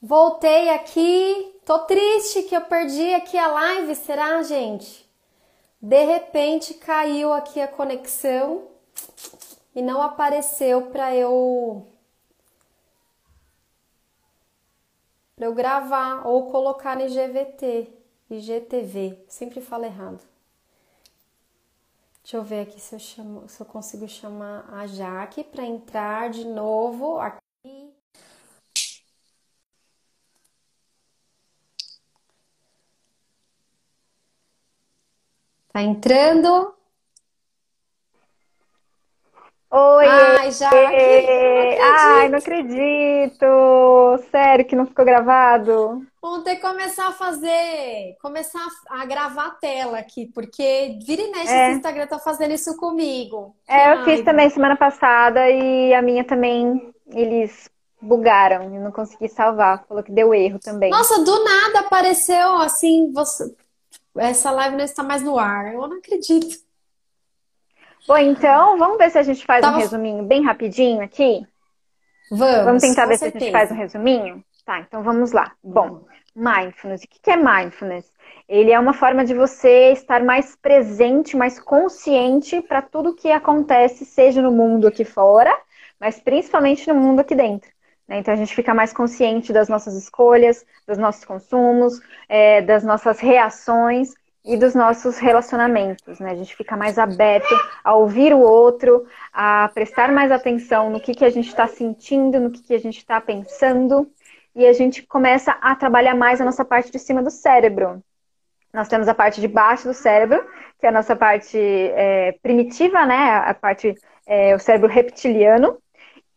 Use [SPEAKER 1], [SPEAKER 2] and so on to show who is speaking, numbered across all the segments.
[SPEAKER 1] Voltei aqui. Tô triste que eu perdi aqui a live, será, gente? De repente caiu aqui a conexão e não apareceu para eu para eu gravar ou colocar no IGVT, IGTV. Sempre falo errado. Deixa eu ver aqui se eu, chamo, se eu consigo chamar a Jaque para entrar de novo aqui. Tá entrando?
[SPEAKER 2] Oi!
[SPEAKER 1] Ai, Jaque! Não
[SPEAKER 2] Ai, não acredito! Sério que não ficou gravado?
[SPEAKER 1] Vamos ter que começar a fazer, começar a gravar a tela aqui, porque vira e mexe
[SPEAKER 2] É.
[SPEAKER 1] Instagram tá fazendo isso comigo.
[SPEAKER 2] É, eu fiz também semana passada e a minha também, eles bugaram, eu não consegui salvar, falou que deu erro também.
[SPEAKER 1] Nossa, do nada apareceu assim, você... essa live não está mais no ar. Eu não acredito.
[SPEAKER 2] Bom, então, vamos ver se a gente faz um
[SPEAKER 1] Tava-
[SPEAKER 2] resuminho bem rapidinho aqui?
[SPEAKER 1] Vamos,
[SPEAKER 2] Vamos tentar ver se a gente
[SPEAKER 1] certeza.
[SPEAKER 2] faz um resuminho? Tá, então vamos lá. Bom, mindfulness. O que que é mindfulness? Ele é uma forma de você estar mais presente, mais consciente para tudo que acontece, seja no mundo aqui fora, mas principalmente no mundo aqui dentro. Né? Então a gente fica mais consciente das nossas escolhas, dos nossos consumos, é, das nossas reações e dos nossos relacionamentos. Né? A gente fica mais aberto a ouvir o outro, a prestar mais atenção no que, que a gente está sentindo, no que, que a gente está pensando, e a gente começa a trabalhar mais a nossa parte de cima do cérebro. Nós temos a parte de baixo do cérebro, que é a nossa parte é, primitiva, né? A parte, é, o cérebro reptiliano,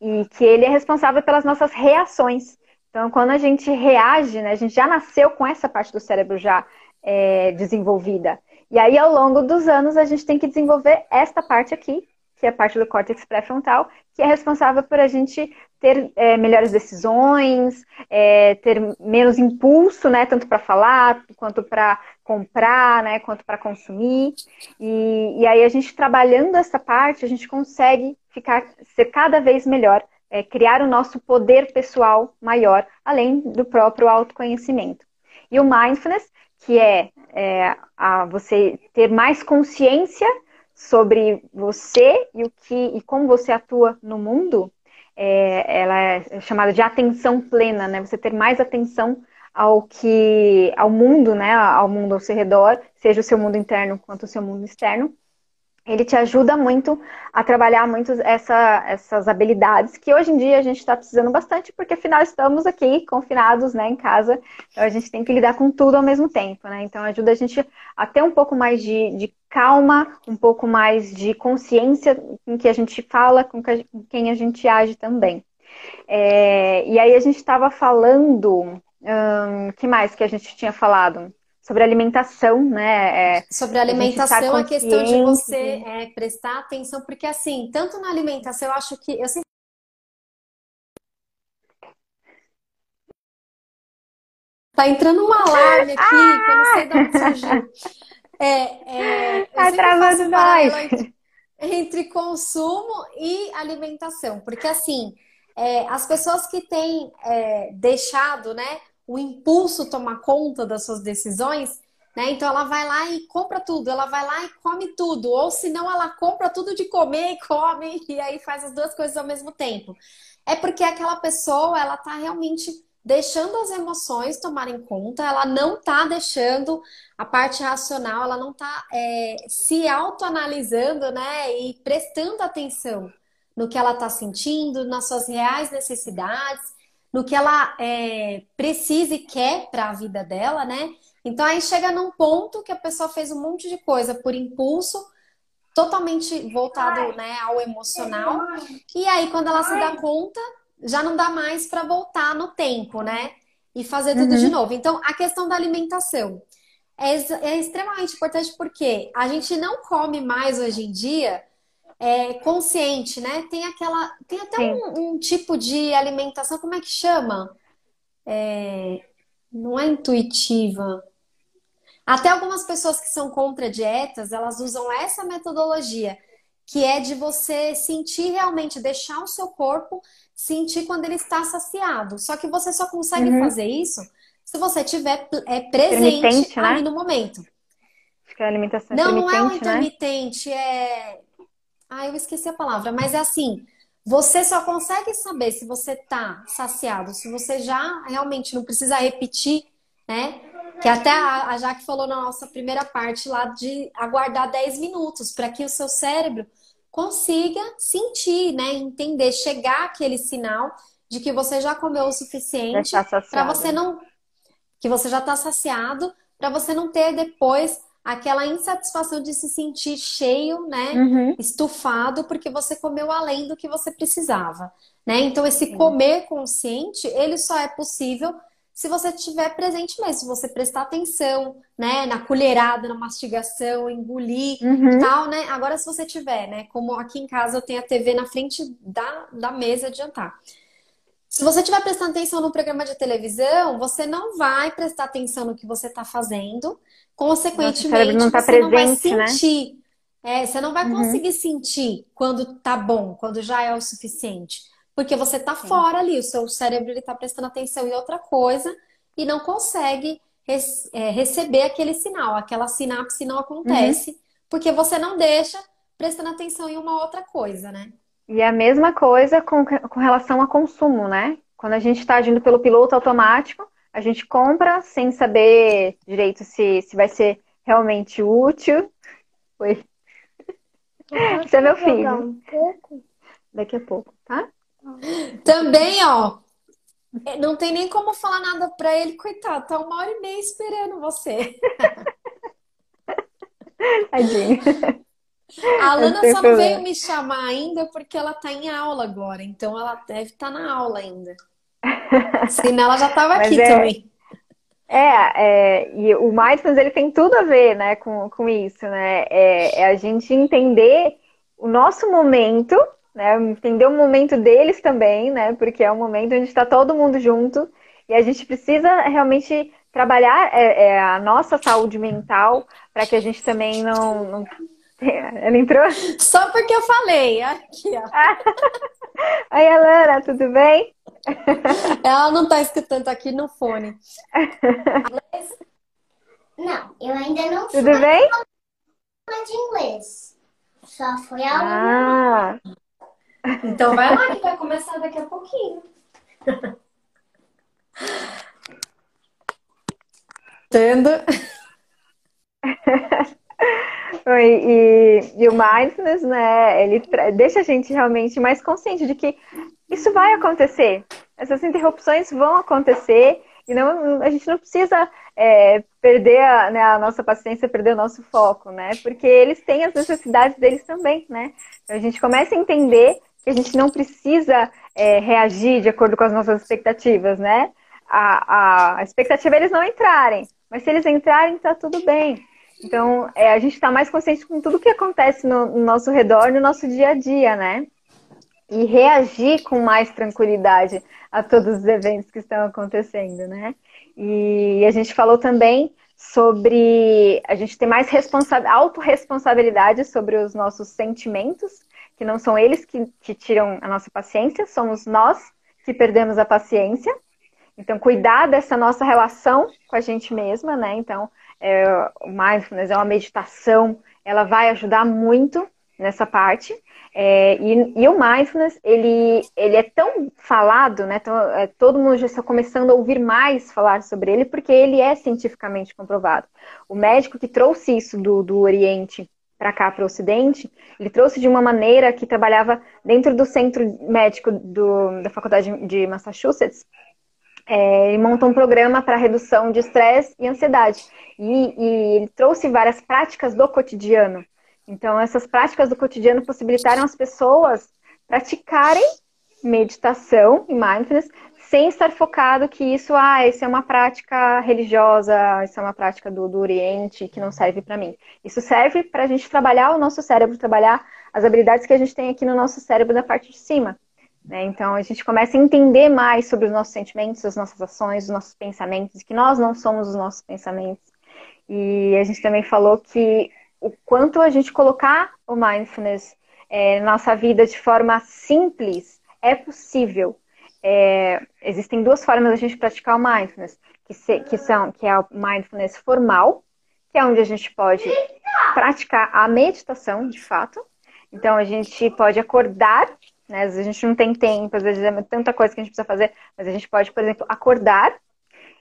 [SPEAKER 2] e que ele é responsável pelas nossas reações. Então, quando a gente reage, né, a gente já nasceu com essa parte do cérebro já é, desenvolvida. E aí, ao longo dos anos, a gente tem que desenvolver esta parte aqui, que é a parte do córtex pré-frontal, que é responsável por a gente ter é, melhores decisões, é, ter menos impulso, né, tanto para falar quanto para comprar, né, quanto para consumir. E, e aí a gente trabalhando essa parte, a gente consegue ficar ser cada vez melhor, é, criar o nosso poder pessoal maior, além do próprio autoconhecimento. E o mindfulness, que é, é a você ter mais consciência sobre você e o que e como você atua no mundo, é, ela é chamada de atenção plena, né? Você ter mais atenção ao que ao mundo, né? Ao mundo ao seu redor, seja o seu mundo interno quanto o seu mundo externo. Ele te ajuda muito a trabalhar muito essa, essas habilidades que hoje em dia a gente está precisando bastante, porque afinal estamos aqui confinados, né, em casa, então a gente tem que lidar com tudo ao mesmo tempo, né? Então ajuda a gente a ter um pouco mais de, de calma, um pouco mais de consciência com que a gente fala, com, que com quem a gente age também. É, e aí a gente estava falando, hum, que mais que a gente tinha falado? Sobre alimentação, né? É,
[SPEAKER 1] Sobre a alimentação, a,
[SPEAKER 2] a
[SPEAKER 1] questão de você é, prestar atenção, porque assim, tanto na alimentação, eu acho que eu sempre Tá entrando um alarme aqui, ah! que eu não sei de onde surgiu. É, é,
[SPEAKER 2] tá travando nós.
[SPEAKER 1] Entre, entre consumo e alimentação, porque assim, é, as pessoas que têm é, deixado, né, o impulso tomar conta das suas decisões, né? Então ela vai lá e compra tudo, ela vai lá e come tudo, ou se não ela compra tudo de comer e come e aí faz as duas coisas ao mesmo tempo. É porque aquela pessoa, ela tá realmente deixando as emoções tomarem conta, ela não tá deixando a parte racional, ela não tá é, se autoanalisando, né? E prestando atenção no que ela tá sentindo, nas suas reais necessidades, no que ela é, precisa e quer para a vida dela, né? Então aí chega num ponto que a pessoa fez um monte de coisa por impulso, totalmente voltado né, ao emocional, e aí quando ela se dá conta, já não dá mais para voltar no tempo, né? E fazer tudo uhum. de novo. Então, a questão da alimentação é, é, extremamente importante porque a gente não come mais hoje em dia é, consciente, né? Tem aquela. Tem até um, um, tipo de alimentação, como é que chama? É, não é intuitiva. Até algumas pessoas que são contra dietas, elas usam essa metodologia, que é de você sentir realmente, deixar o seu corpo sentir quando ele está saciado. Só que você só consegue uhum. fazer isso se você tiver é, presente né? ali no momento.
[SPEAKER 2] Acho que é a alimentação
[SPEAKER 1] Não, não é
[SPEAKER 2] um
[SPEAKER 1] intermitente,
[SPEAKER 2] né?
[SPEAKER 1] é. Ah, eu esqueci a palavra, mas é assim. Você só consegue saber se você tá saciado, se você já realmente não precisa repetir, né? Que até a Jaque falou na nossa primeira parte lá de aguardar 10 minutos para que o seu cérebro consiga sentir, né? Entender, chegar aquele sinal de que você já comeu o suficiente para você não. Que você já está saciado, para você não ter depois aquela insatisfação de se sentir cheio, né? Uhum. Estufado, porque você comeu além do que você precisava, né? Então, esse comer consciente, ele só é possível se você estiver presente mesmo, se você prestar atenção, né, na colherada, na mastigação, engolir uhum. tal, né? Agora, se você tiver, né, como aqui em casa eu tenho a TV na frente da, da mesa de jantar. Se você estiver prestando atenção no programa de televisão, você não vai prestar atenção no que você está fazendo, consequentemente, não tá você presente, não vai né? sentir. Né? É, você não vai uhum. conseguir sentir quando tá bom, quando já é o suficiente. Porque você tá Sim. fora ali, o seu cérebro ele tá prestando atenção em outra coisa e não consegue é, receber aquele sinal, aquela sinapse não acontece, uhum. porque você não deixa prestando atenção em uma outra coisa, né?
[SPEAKER 2] E a mesma coisa com, com relação a consumo, né? Quando a gente está agindo pelo piloto automático, a gente compra sem saber direito se, se vai ser realmente útil. Oi. Você é meu filho. Um pouco? Daqui a pouco, tá?
[SPEAKER 1] Também, ó. É, não tem nem como falar nada pra ele, coitado. Tá uma hora e meia esperando você.
[SPEAKER 2] Tadinho.
[SPEAKER 1] A Alana só não veio me chamar ainda porque ela tá em aula agora. Então ela deve estar tá na aula ainda. Senão ela já estava aqui é... também.
[SPEAKER 2] É, é, e o mindfulness ele tem tudo a ver, né, com, com isso, né? É, é a gente entender o nosso momento né? Entender o momento deles também, né? Porque é um momento onde está todo mundo junto e a gente precisa realmente trabalhar é, é, a nossa saúde mental para que a gente também não, não... Ela entrou?
[SPEAKER 1] Só porque eu falei, aqui, ó.
[SPEAKER 2] Oi, Alana, tudo bem?
[SPEAKER 1] Ela não está escutando aqui no fone.
[SPEAKER 3] Não, eu ainda não
[SPEAKER 2] Tudo bem?
[SPEAKER 3] de inglês. Só foi a ah.
[SPEAKER 1] Então vai lá que vai começar daqui a pouquinho. Entendo.
[SPEAKER 2] Oi, e, e, o mindfulness, né, ele deixa a gente realmente mais consciente de que isso vai acontecer. Essas interrupções vão acontecer e não, a gente não precisa é, perder a, né, a, nossa paciência, perder o nosso foco, né? Porque eles têm as necessidades deles também, né? Então a gente começa a entender que a gente não precisa é, reagir de acordo com as nossas expectativas, né? A, a, expectativa é eles não entrarem, mas se eles entrarem, tá tudo bem. Então, é, a gente está mais consciente com tudo que acontece no, no nosso redor, no nosso dia a dia, né? E reagir com mais tranquilidade a todos os eventos que estão acontecendo, né? E a gente falou também sobre a gente ter mais autorresponsabilidade sobre os nossos sentimentos que não são eles que, que tiram a nossa paciência, somos nós que perdemos a paciência. Então, cuidar dessa nossa relação com a gente mesma, né? Então, é, o mindfulness é uma meditação, ela vai ajudar muito nessa parte. É, e, e, o mindfulness, ele, ele é tão falado, né? Então, é, todo mundo já está começando a ouvir mais falar sobre ele, porque ele é cientificamente comprovado. O médico que trouxe isso do, do Oriente para cá, para o Ocidente, ele trouxe de uma maneira que trabalhava dentro do centro médico do, da Faculdade de Massachusetts. É, ele montou um programa para redução de estresse e ansiedade. E, e ele trouxe várias práticas do cotidiano. Então, essas práticas do cotidiano possibilitaram as pessoas praticarem meditação e mindfulness sem estar focado que isso, ah, isso é uma prática religiosa, isso é uma prática do, do Oriente que não serve para mim. Isso serve para a gente trabalhar o nosso cérebro, trabalhar as habilidades que a gente tem aqui no nosso cérebro da parte de cima. Né? Então a gente começa a entender mais sobre os nossos sentimentos, as nossas ações, os nossos pensamentos, que nós não somos os nossos pensamentos. E a gente também falou que o quanto a gente colocar o mindfulness é, nossa vida de forma simples, é possível. É, existem duas formas da gente praticar o mindfulness, que, se, que, são que é o mindfulness formal, que é onde a gente pode praticar a meditação, de fato. Então a gente pode acordar, né? Às vezes a gente não tem tempo, às vezes é tanta coisa que a gente precisa fazer, mas a gente pode, por exemplo, acordar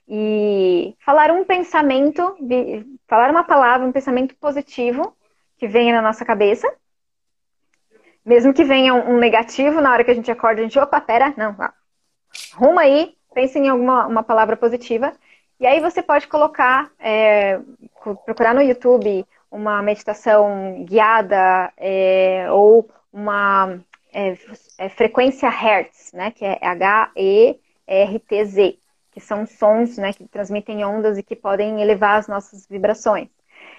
[SPEAKER 2] e falar um pensamento, falar uma palavra, um pensamento positivo que venha na nossa cabeça. Mesmo que venha um negativo na hora que a gente acorda, a gente, opa, pera, não, arruma aí, pense em alguma uma palavra positiva. E aí você pode colocar, é, procurar no YouTube uma meditação guiada é, ou uma é, é frequência Hertz, né, que é H-E-R-T-Z que são sons né, que transmitem ondas e que podem elevar as nossas vibrações.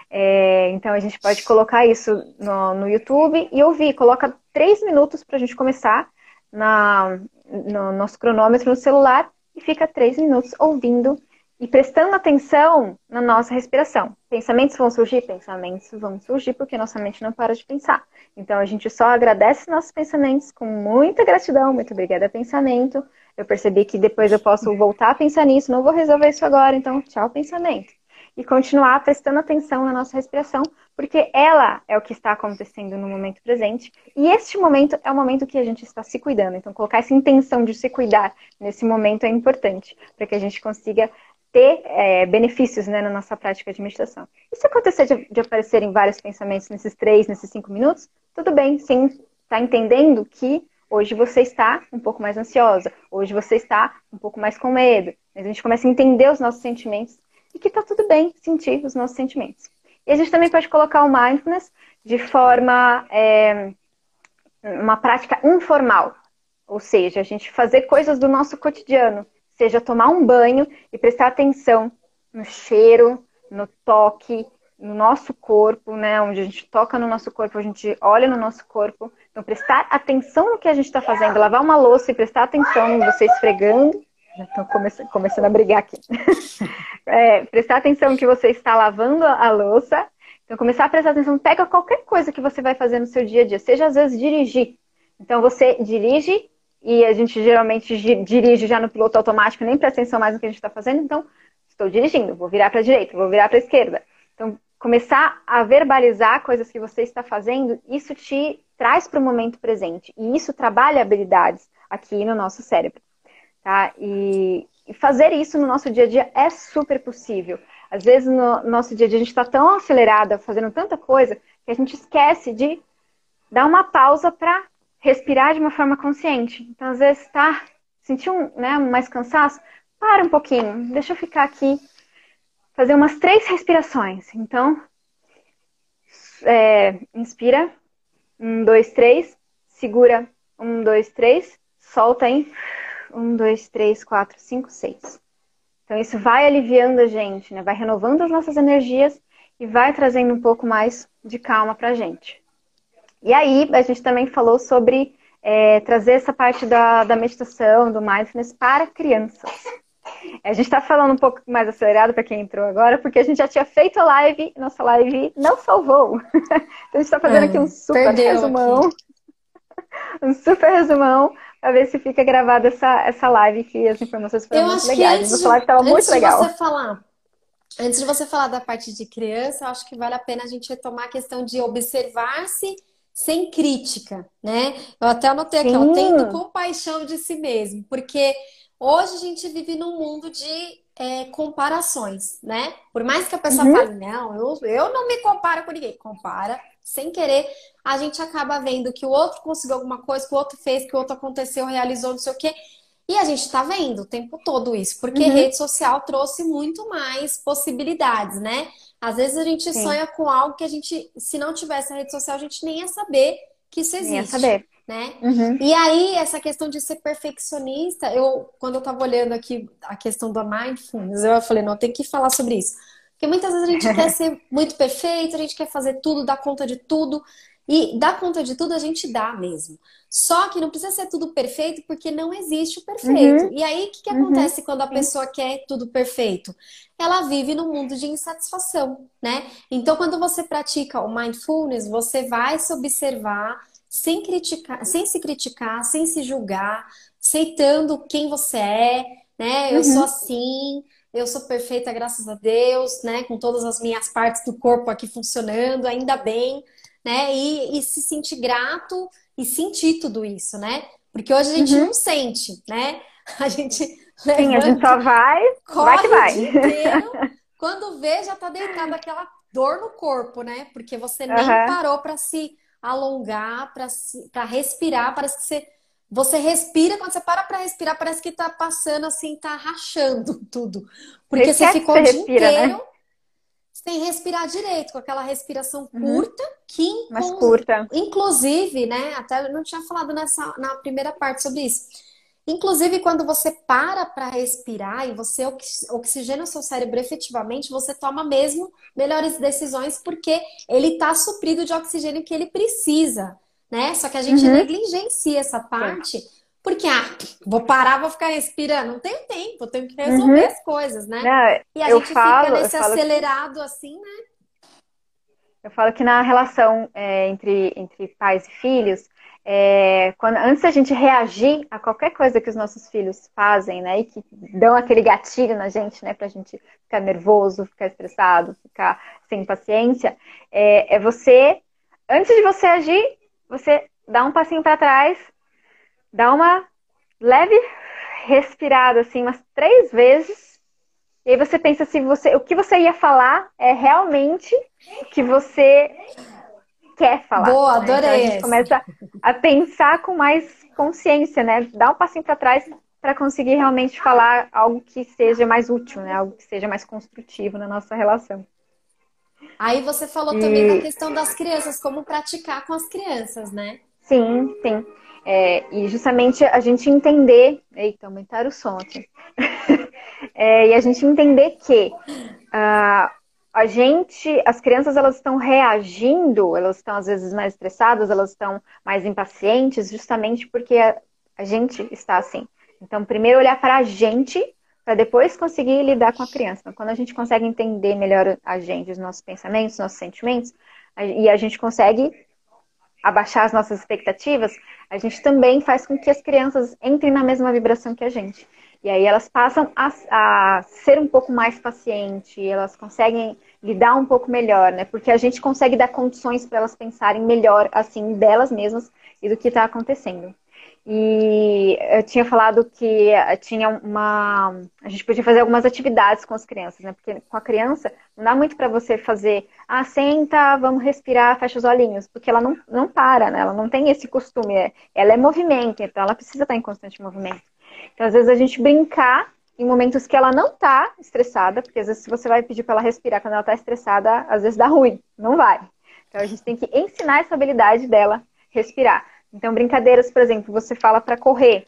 [SPEAKER 2] É, então a gente pode colocar isso no, no YouTube e ouvir. Coloca três minutos para a gente começar na, no nosso cronômetro no celular e fica três minutos ouvindo e prestando atenção na nossa respiração. Pensamentos vão surgir? Pensamentos vão surgir porque nossa mente não para de pensar. Então a gente só agradece nossos pensamentos com muita gratidão. Muito obrigada, pensamento. Eu percebi que depois eu posso voltar a pensar nisso, não vou resolver isso agora, então tchau pensamento. E continuar prestando atenção na nossa respiração, porque ela é o que está acontecendo no momento presente. E este momento é o momento que a gente está se cuidando. Então, colocar essa intenção de se cuidar nesse momento é importante, para que a gente consiga ter é, benefícios né, na nossa prática de meditação. E se acontecer de, de aparecerem vários pensamentos nesses três, nesses cinco minutos, tudo bem, sim, está entendendo que Hoje você está um pouco mais ansiosa, hoje você está um pouco mais com medo. Mas a gente começa a entender os nossos sentimentos e que está tudo bem sentir os nossos sentimentos. E a gente também pode colocar o mindfulness de forma é, uma prática informal, ou seja, a gente fazer coisas do nosso cotidiano, seja tomar um banho e prestar atenção no cheiro, no toque, no nosso corpo, né? Onde a gente toca no nosso corpo, a gente olha no nosso corpo. Então, prestar atenção no que a gente está fazendo, lavar uma louça e prestar atenção em você esfregando. Já estou começando, a brigar aqui. é, prestar atenção que você está lavando a louça. Então, começar a prestar atenção, pega qualquer coisa que você vai fazer no seu dia a dia, seja às vezes dirigir. Então, você dirige e a gente geralmente dirige já no piloto automático, nem presta atenção mais no que a gente está fazendo. Então, estou dirigindo, vou virar para a direita, vou virar para a esquerda. Então, começar a verbalizar coisas que você está fazendo, isso te traz para o momento presente. E isso trabalha habilidades aqui no nosso cérebro. Tá? E, e fazer isso no nosso dia a dia é super possível. Às vezes no nosso dia a dia a gente está tão acelerada, fazendo tanta coisa, que a gente esquece de dar uma pausa para respirar de uma forma consciente. Então, às vezes, está sentindo né, mais cansaço, para um pouquinho, deixa eu ficar aqui fazer umas três respirações. Então, é, inspira, um, dois, três, segura, um, dois, três, solta em um, dois, três, quatro, cinco, seis. Então, isso vai aliviando a gente, né? Vai renovando as nossas energias e vai trazendo um pouco mais de calma pra gente. E aí, a gente também falou sobre é, trazer essa parte da, da meditação, do mindfulness para crianças. A gente está falando um pouco mais acelerado para quem entrou agora, porque a gente já tinha feito a live, nossa live não salvou. então a gente está fazendo é, aqui um super resumão. Aqui. um super resumão para ver se fica gravada essa, essa live que as informações foram
[SPEAKER 1] eu
[SPEAKER 2] muito legais. Nossa live estava muito legal.
[SPEAKER 1] Você falar, antes de você falar da parte de criança, eu acho que vale a pena a gente retomar a questão de observar-se sem crítica, né? Eu até anotei aqui, ó, tendo compaixão de si mesmo, porque Hoje a gente vive num mundo de é, comparações, né? Por mais que a pessoa uhum. fale, não, eu, eu não me comparo com ninguém. Compara, sem querer, a gente acaba vendo que o outro conseguiu alguma coisa, que o outro fez, que o outro aconteceu, realizou, não sei o quê. E a gente tá vendo o tempo todo isso, porque uhum. rede social trouxe muito mais possibilidades, né? Às vezes a gente Sim. sonha com algo que a gente, se não tivesse a rede social, a gente nem ia saber que isso existe. Nem ia saber né? Uhum. E aí, essa questão de ser perfeccionista, eu, quando eu tava olhando aqui a questão da mindfulness, eu falei, não, tem que falar sobre isso. Porque muitas vezes a gente quer ser muito perfeito, a gente quer fazer tudo, dar conta de tudo. E dar conta de tudo a gente dá mesmo. Só que não precisa ser tudo perfeito, porque não existe o perfeito. Uhum. E aí, o que, que uhum. acontece quando a pessoa quer tudo perfeito? Ela vive num mundo de insatisfação, né? Então, quando você pratica o mindfulness, você vai se observar sem criticar, sem se criticar, sem se julgar, aceitando quem você é, né? Eu uhum. sou assim, eu sou perfeita, graças a Deus, né? Com todas as minhas partes do corpo aqui funcionando, ainda bem, né? E, e se sentir grato e sentir tudo isso, né? Porque hoje a gente uhum. não sente, né? A gente
[SPEAKER 2] levanta, Sim, a gente só vai,
[SPEAKER 1] corre
[SPEAKER 2] vai que vai.
[SPEAKER 1] Inteiro, quando vê, já tá deitado aquela dor no corpo, né? Porque você nem uhum. parou para se alongar, para respirar, parece que você você respira, quando você para para respirar, parece que tá passando assim, tá rachando tudo. Porque você ficou o dia respira, né? inteiro né? Sem respirar direito, com aquela respiração uhum. curta, que
[SPEAKER 2] mais curta.
[SPEAKER 1] Inclusive, né? Até eu não tinha falado nessa na primeira parte sobre isso. Inclusive, quando você para para respirar e você oxigena o seu cérebro efetivamente, você toma mesmo melhores decisões porque ele está suprido de oxigênio que ele precisa, né? Só que a gente uhum. negligencia essa parte porque, ah, vou parar, vou ficar respirando. Não tenho tempo, tenho que resolver uhum. as coisas, né?
[SPEAKER 2] Não,
[SPEAKER 1] e a gente falo, fica nesse acelerado que... assim, né?
[SPEAKER 2] Eu falo que na relação é, entre, entre pais e filhos, é, quando, antes da gente reagir a qualquer coisa que os nossos filhos fazem, né, e que dão aquele gatilho na gente, né, pra gente ficar nervoso, ficar estressado, ficar sem paciência, é, é você, antes de você agir, você dá um passinho para trás, dá uma leve respirada, assim, umas três vezes, e aí você pensa se você, o que você ia falar é realmente o que você quer falar.
[SPEAKER 1] Boa, adorei. Né? Então
[SPEAKER 2] a gente começa a pensar com mais consciência, né? Dar um passinho para trás para conseguir realmente falar algo que seja mais útil, né? Algo que seja mais construtivo na nossa relação.
[SPEAKER 1] Aí você falou e... também da questão das crianças, como praticar com as crianças, né?
[SPEAKER 2] Sim, sim. É, e justamente a gente entender. Eita, aumentar o som aqui. é, e a gente entender que uh, a gente, as crianças elas estão reagindo, elas estão às vezes mais estressadas, elas estão mais impacientes, justamente porque a, a gente está assim. Então, primeiro olhar para a gente, para depois conseguir lidar com a criança. Então, quando a gente consegue entender melhor a gente, os nossos pensamentos, os nossos sentimentos, a, e a gente consegue abaixar as nossas expectativas, a gente também faz com que as crianças entrem na mesma vibração que a gente. E aí elas passam a, a ser um pouco mais paciente, elas conseguem lidar um pouco melhor, né? Porque a gente consegue dar condições para elas pensarem melhor, assim, delas mesmas e do que está acontecendo. E eu tinha falado que tinha uma. A gente podia fazer algumas atividades com as crianças, né? Porque com a criança não dá muito para você fazer, ah, senta, vamos respirar, fecha os olhinhos, porque ela não, não para, né? Ela não tem esse costume. Ela é movimento, então ela precisa estar em constante movimento. Então, às vezes, a gente brincar em momentos que ela não está estressada, porque às vezes se você vai pedir para ela respirar quando ela está estressada, às vezes dá ruim, não vai. Então, a gente tem que ensinar essa habilidade dela respirar. Então, brincadeiras, por exemplo, você fala para correr,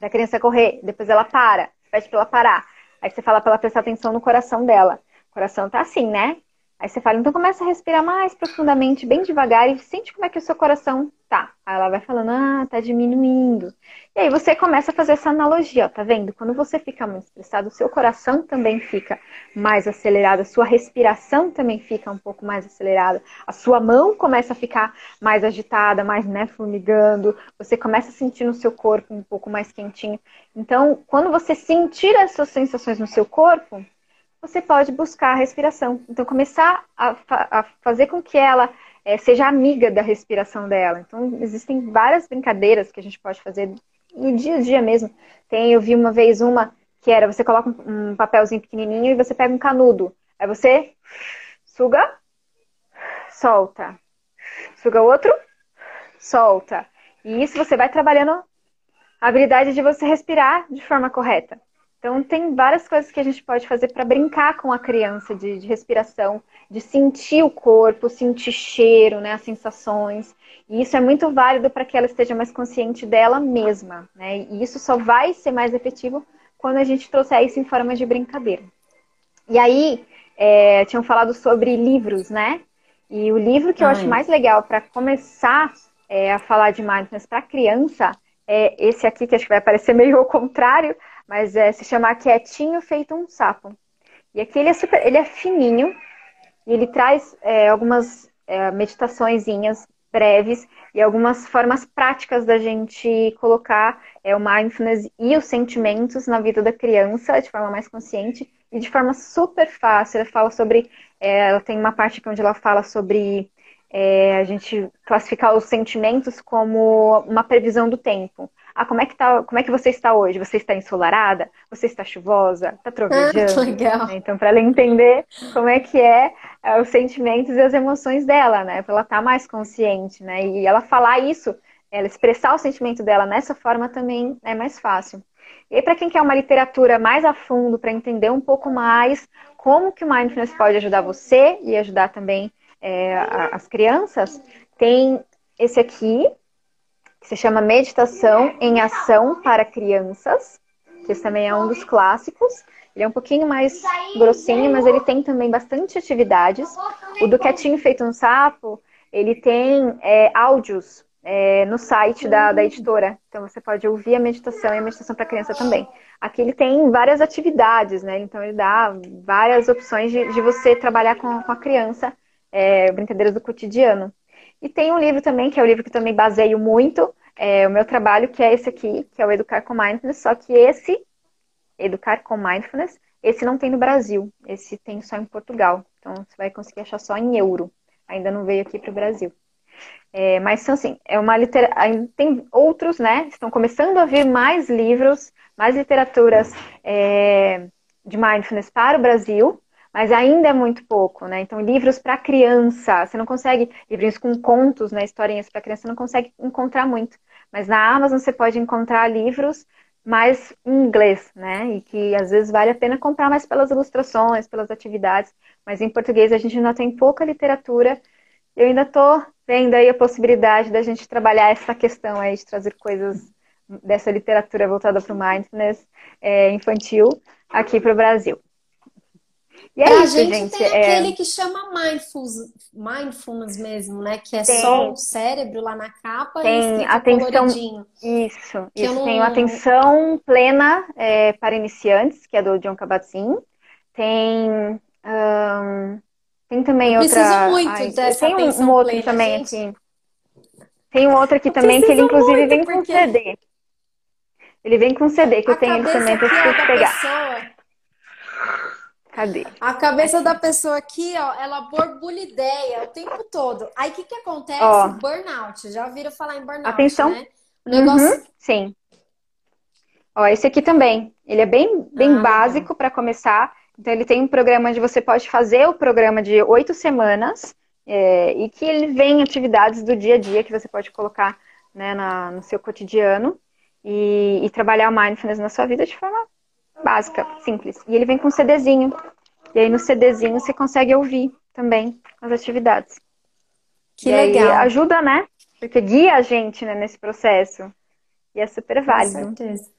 [SPEAKER 2] da criança correr, depois ela para, pede para ela parar. Aí você fala para ela prestar atenção no coração dela. O coração tá assim, né? Aí você fala, então começa a respirar mais profundamente, bem devagar e sente como é que o seu coração tá. Aí ela vai falando, ah, tá diminuindo. E aí você começa a fazer essa analogia, ó, tá vendo? Quando você fica muito estressado, o seu coração também fica mais acelerado, a sua respiração também fica um pouco mais acelerada, a sua mão começa a ficar mais agitada, mais, né, formigando, você começa a sentir no seu corpo um pouco mais quentinho. Então, quando você sentir essas sensações no seu corpo, você pode buscar a respiração. Então, começar a, fa a fazer com que ela é, seja amiga da respiração dela. Então, existem várias brincadeiras que a gente pode fazer no dia a dia mesmo. Tem, eu vi uma vez uma que era você coloca um papelzinho pequenininho e você pega um canudo. Aí você suga, solta. Suga outro, solta. E isso você vai trabalhando a habilidade de você respirar de forma correta. Então, tem várias coisas que a gente pode fazer para brincar com a criança de, de, respiração, de sentir o corpo, sentir cheiro, né, as sensações. E isso é muito válido para que ela esteja mais consciente dela mesma. Né? E isso só vai ser mais efetivo quando a gente trouxer isso em forma de brincadeira. E aí, é, tinham falado sobre livros, né? E o livro que eu Ai. acho mais legal para começar é, a falar de mindfulness para criança é esse aqui, que acho que vai parecer meio ao contrário, mas é, se chama Quietinho Feito um Sapo. E aqui ele é, super, ele é fininho e ele traz é, algumas é, meditaçõezinhas breves e algumas formas práticas da gente colocar é, o mindfulness e os sentimentos na vida da criança de forma mais consciente e de forma super fácil. Ela fala sobre, é, ela tem uma parte onde ela fala sobre é, a gente classificar os sentimentos como uma previsão do tempo. Ah, como é que tá, como é que você está hoje? Você está ensolarada? Você está chuvosa? Está trovejando?
[SPEAKER 1] Ah, legal.
[SPEAKER 2] Então, para ela entender como é que é, é, os sentimentos e as emoções dela, né? Para ela estar tá mais consciente, né? E ela falar isso, ela expressar o sentimento dela nessa forma também é mais fácil. E para quem quer uma literatura mais a fundo, para entender um pouco mais como que o mindfulness pode ajudar você e ajudar também é, as crianças, tem esse aqui, que se chama Meditação em Ação para Crianças, que esse também é um dos clássicos. Ele é um pouquinho mais grossinho, mas ele tem também bastante atividades. O do Quietinho Feito um Sapo, ele tem é, áudios é, no site da, da editora. Então você pode ouvir a meditação e a meditação para criança também. Aqui ele tem várias atividades, né? Então ele dá várias opções de, de você trabalhar com, com a criança, é, brincadeiras do cotidiano. E tem um livro também, que é o um livro que também baseio muito é, o meu trabalho, que é esse aqui, que é o Educar com Mindfulness, só que esse, Educar com Mindfulness, esse não tem no Brasil, esse tem só em Portugal. Então você vai conseguir achar só em euro. Ainda não veio aqui para o Brasil. É, mas são assim, é uma literatura. Tem outros, né? Estão começando a vir mais livros, mais literaturas é, de mindfulness para o Brasil, mas ainda é muito pouco, né? Então, livros para criança, você não consegue, livrinhos com contos, né, historinhas para criança, você não consegue encontrar muito. Mas na Amazon você pode encontrar livros mais em inglês, né? E que às vezes vale a pena comprar mais pelas ilustrações, pelas atividades, mas em português a gente ainda tem pouca literatura. Eu ainda estou vendo aí a possibilidade da gente trabalhar essa questão aí de trazer coisas dessa literatura voltada para o mindfulness é, infantil aqui para o Brasil.
[SPEAKER 1] E é pra isso, gente, gente tem é... aquele que chama mindfulness, mindfulness mesmo, né? Que é tem. só o cérebro lá na capa
[SPEAKER 2] tem e atenção coloridinho. Isso, isso. Não... Tem atenção plena é, para iniciantes, que é do John Kabat-Zinn. Tem um, tem também
[SPEAKER 1] Eu
[SPEAKER 2] outra.
[SPEAKER 1] Preciso muito Ai, dessa
[SPEAKER 2] tem
[SPEAKER 1] um,
[SPEAKER 2] um outro
[SPEAKER 1] plena,
[SPEAKER 2] também
[SPEAKER 1] gente.
[SPEAKER 2] aqui. Tem um outro aqui também que ele inclusive vem com CD. Ele vem com CD que eu tenho ele também para você pegar. Pessoa Cadê?
[SPEAKER 1] A cabeça da pessoa aqui, ó, ela borbulha ideia o tempo todo. Aí o que, que acontece? Ó, burnout. Já ouviram falar em burnout,
[SPEAKER 2] atenção.
[SPEAKER 1] né? O negócio...
[SPEAKER 2] Uhum, sim. Ó, esse aqui também. Ele é bem, bem ah, básico para começar. Então, ele tem um programa onde você pode fazer o programa de oito semanas é, e que ele vem atividades do dia a dia que você pode colocar né, na, no seu cotidiano e, e trabalhar o mindfulness na sua vida de forma básica, simples. E ele vem com um CDzinho. E aí no CDzinho você consegue ouvir também as atividades.
[SPEAKER 1] Que e legal.
[SPEAKER 2] ajuda, né? Porque guia a gente né, nesse processo. E é super válido.
[SPEAKER 1] Com certeza.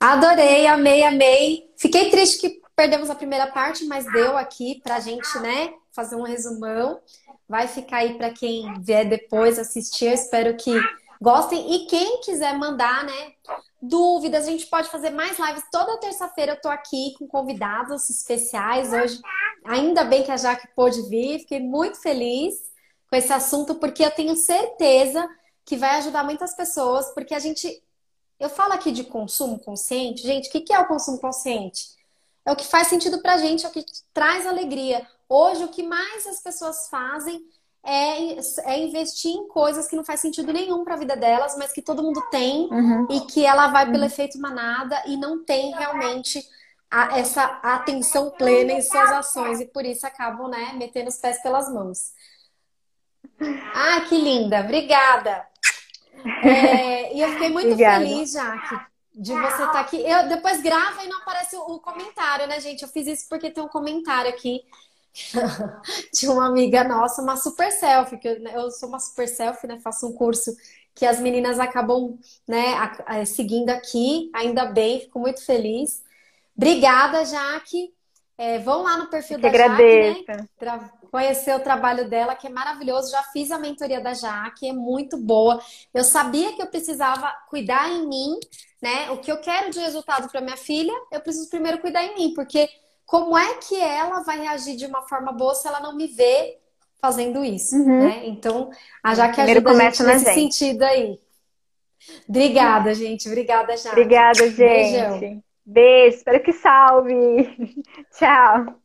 [SPEAKER 1] Adorei, amei, amei. Fiquei triste que perdemos a primeira parte, mas deu aqui pra gente, né, fazer um resumão. Vai ficar aí para quem vier depois assistir. Eu espero que gostem. E quem quiser mandar, né, dúvidas, a gente pode fazer mais lives. Toda terça-feira eu tô aqui com convidados especiais. Hoje, ainda bem que a Jaque pôde vir, fiquei muito feliz com esse assunto, porque eu tenho certeza que vai ajudar muitas pessoas, porque a gente. Eu falo aqui de consumo consciente, gente, o que é o consumo consciente? É o que faz sentido pra gente, é o que traz alegria. Hoje, o que mais as pessoas fazem é, é investir em coisas que não faz sentido nenhum para a vida delas, mas que todo mundo tem uhum. e que ela vai pelo uhum. efeito manada e não tem realmente a, essa atenção plena em suas ações e por isso acabam, né, metendo os pés pelas mãos. Ah, que linda! Obrigada! É, e eu fiquei muito Obrigada. feliz, Jaque, de você estar tá aqui. Eu, depois grava e não aparece o, o comentário, né, gente? Eu fiz isso porque tem um comentário aqui de uma amiga nossa, uma super selfie, que eu, né, eu sou uma super selfie, né? Faço um curso que as meninas acabam né, seguindo aqui, ainda bem, fico muito feliz. Obrigada, Jaque. É, vão lá no perfil
[SPEAKER 2] eu
[SPEAKER 1] da
[SPEAKER 2] agradeço.
[SPEAKER 1] Jaque, né? Conhecer o trabalho dela, que é maravilhoso. Já fiz a mentoria da Jaque, é muito boa. Eu sabia que eu precisava cuidar em mim, né? O que eu quero de resultado para minha filha, eu preciso primeiro cuidar em mim, porque como é que ela vai reagir de uma forma boa se ela não me vê fazendo isso, uhum. né? Então, a Jaque
[SPEAKER 2] ajuda
[SPEAKER 1] a gente nesse gente. sentido aí. Obrigada, gente. Obrigada, Jaque.
[SPEAKER 2] Obrigada, gente. Beijão. Beijo. Espero que salve. Tchau.